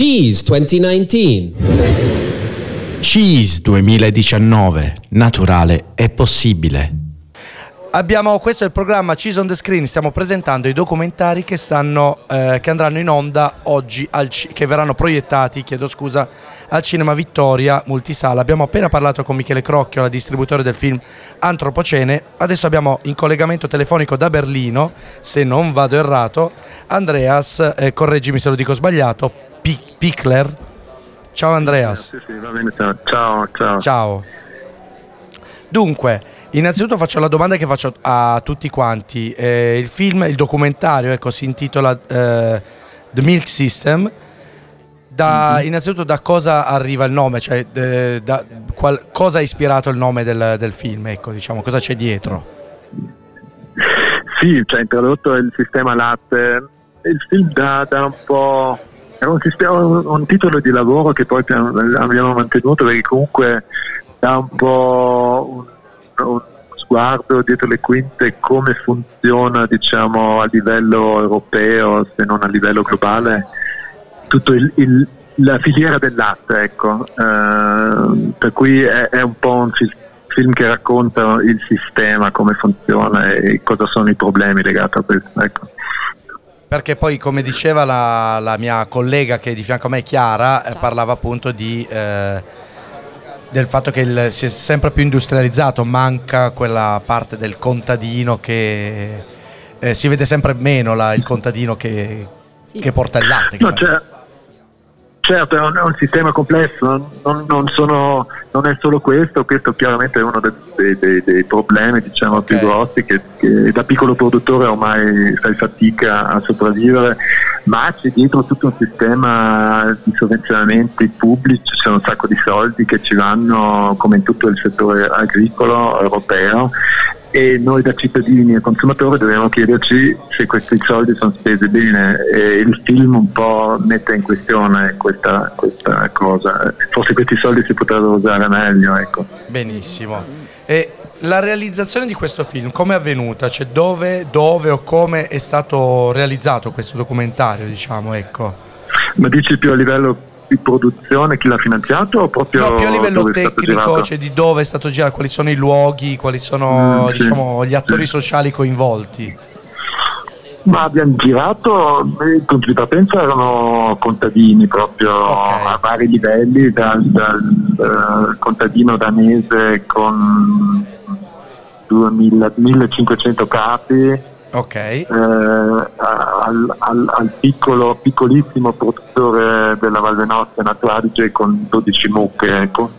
Cheese 2019. Cheese 2019. Naturale è possibile. Abbiamo, questo è il programma Cheese on the Screen, stiamo presentando i documentari che, stanno, eh, che andranno in onda oggi, al che verranno proiettati, chiedo scusa, al Cinema Vittoria Multisala. Abbiamo appena parlato con Michele Crocchio, la distributore del film Antropocene, adesso abbiamo in collegamento telefonico da Berlino, se non vado errato, Andreas, eh, correggimi se lo dico sbagliato, Pic- Pickler. Ciao Andreas. Sì, sì, va bene. Ciao, ciao. ciao. Ciao. Dunque, innanzitutto faccio la domanda che faccio a tutti quanti. Eh, il film, il documentario, ecco, si intitola eh, The Milk System. Da, Mhm. Innanzitutto da cosa arriva il nome, cioè eh, da, qual- cosa ha ispirato il nome del, del film, ecco, diciamo, cosa c'è dietro? Sì, cioè introdotto il sistema latte. Il film dà, dà un po'. Un, un- titolo di lavoro che poi abbiamo mantenuto perché comunque dà un po' un, un sguardo dietro le quinte come funziona diciamo a livello europeo se non a livello globale tutto il- il- la filiera del latte ecco Eh, per cui è, è un po' un fil- film che racconta il sistema come funziona e cosa sono i problemi legati a questo ecco. Perché poi, come diceva la, la mia collega che è di fianco a me, Chiara, eh, parlava appunto di, eh, del fatto che il- si è sempre più industrializzato, manca quella parte del contadino che eh, si vede sempre meno la- il contadino che, Sì. che porta il latte. che No, certo, è un, è un sistema complesso, non, non sono- non è solo questo, questo chiaramente è uno dei, dei- dei- problemi diciamo, Ok. più grossi che, che da piccolo produttore ormai fai fatica a sopravvivere, ma c'è dietro tutto un sistema di sovvenzionamenti pubblici, c'è un sacco di soldi che ci vanno come in tutto il settore agricolo europeo e noi da cittadini e consumatori dobbiamo chiederci se questi soldi sono spesi bene e il film un po' mette in questione questa, questa cosa forse questi soldi si potrebbero usare meglio ecco. Benissimo. E la realizzazione di questo film, come è avvenuta? Cioè dove, dove o come è stato realizzato questo documentario, diciamo, ecco? ma dici più a livello di produzione chi l'ha finanziato o proprio No, più a livello tecnico, cioè di dove è stato girato, quali sono i luoghi, quali sono Mm, sì, diciamo, gli attori sì. sociali coinvolti. Ma abbiamo girato, i punti di partenza erano contadini proprio Ok. a vari livelli, dal, dal, eh, contadino danese con 2000 1500 capi Ok, eh, al, al- al piccolo, piccolissimo produttore della Val Venosta Nato Adige con 12 mucche, ecco.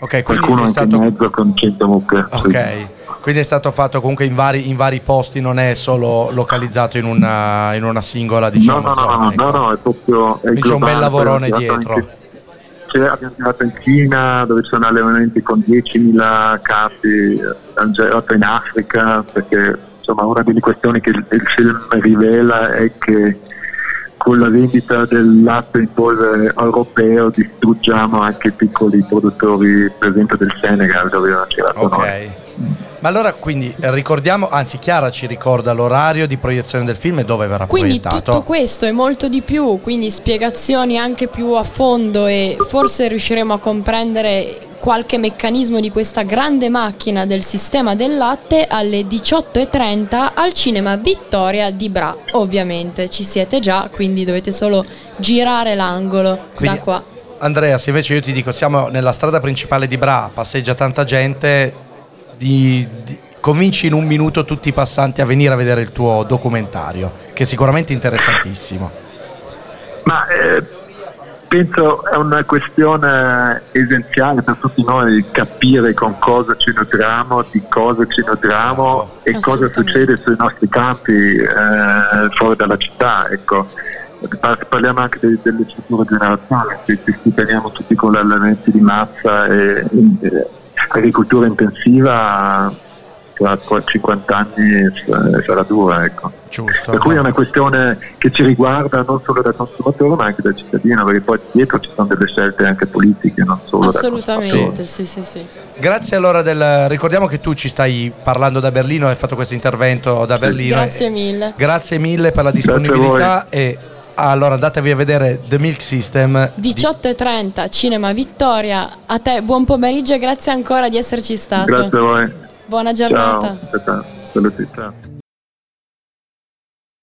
ok, quindi qualcuno è stato, mezzo con 100 mucche. sì. ok, quindi è stato fatto comunque in vari, in vari posti, non è solo localizzato in una, in una singola diciamo, no, no, zona. no, ecco. no, no, è proprio... È Quindi c'è un bel lavorone dietro. anche- c'è- abbiamo girato in Cina dove ci sono allevamenti con 10.000 capi, abbiamo girato in Africa perché insomma una delle questioni che il, il film rivela è che con la vendita del latte in polvere europeo distruggiamo anche i piccoli produttori per esempio del Senegal dove abbiamo girato noi. Ok. Ma allora quindi eh, ricordiamo, anzi Chiara ci ricorda l'orario di proiezione del film e dove verrà Quindi proiettato. tutto questo e molto di più, quindi spiegazioni anche più a fondo e forse riusciremo a comprendere qualche meccanismo di questa grande macchina del sistema del latte alle 18.30 al cinema Vittoria di Bra. Ovviamente ci siete già, quindi dovete solo girare l'angolo Quindi, da qua. Andrea, se invece io ti dico siamo nella strada principale di Bra, passeggia tanta gente, di- di- convinci in un minuto tutti i passanti a venire a vedere il tuo documentario, che è sicuramente interessantissimo. Ma eh, penso è una questione essenziale per tutti noi capire con cosa ci nutriamo, di cosa ci nutriamo e cosa succede sui nostri campi eh, fuori dalla città. Ecco. Par- Parliamo anche de- delle future generazioni, se ci teniamo tutti con gli allevamenti di massa e, e agricoltura intensiva, tra tra 50 anni eh, sarà dura. Ecco. Giusto. Per cui è una questione che ci riguarda non solo da consumatore ma anche da cittadino, perché poi dietro ci sono delle scelte anche politiche, non solo da consumatore. Assolutamente, sì, sì, sì. Grazie allora del... Ricordiamo che tu ci stai parlando da Berlino, hai fatto questo intervento da Berlino. Grazie mille. Grazie mille per la disponibilità e Allora andatevi a vedere The Milk System. 18.30 Cinema Vittoria. A te buon pomeriggio e grazie ancora di esserci stato. Grazie a voi. Buona giornata. Ciao. Ciao. Saluti. Ciao.